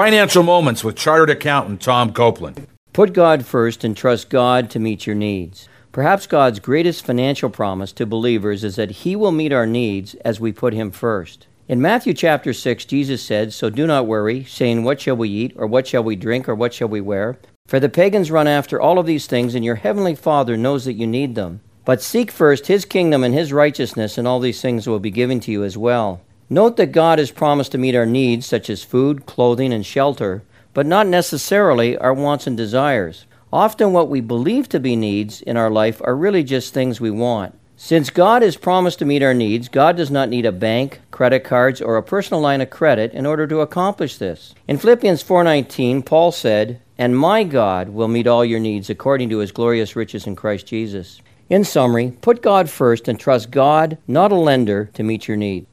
Financial Moments with Chartered Accountant Tom Copeland. Put God first and trust God to meet your needs. Perhaps God's greatest financial promise to believers is that He will meet our needs as we put Him first. In Matthew chapter 6, Jesus said, So do not worry, saying, What shall we eat, or what shall we drink, or what shall we wear? For the pagans run after all of these things, and your heavenly Father knows that you need them. But seek first His kingdom and His righteousness, and all these things will be given to you as well. Note that God has promised to meet our needs, such as food, clothing, and shelter, but not necessarily our wants and desires. Often, what we believe to be needs in our life are really just things we want. Since God has promised to meet our needs, God does not need a bank, credit cards, or a personal line of credit in order to accomplish this. In Philippians 4:19, Paul said, "And my God will meet all your needs according to his glorious riches in Christ Jesus." In summary, put God first and trust God, not a lender, to meet your need.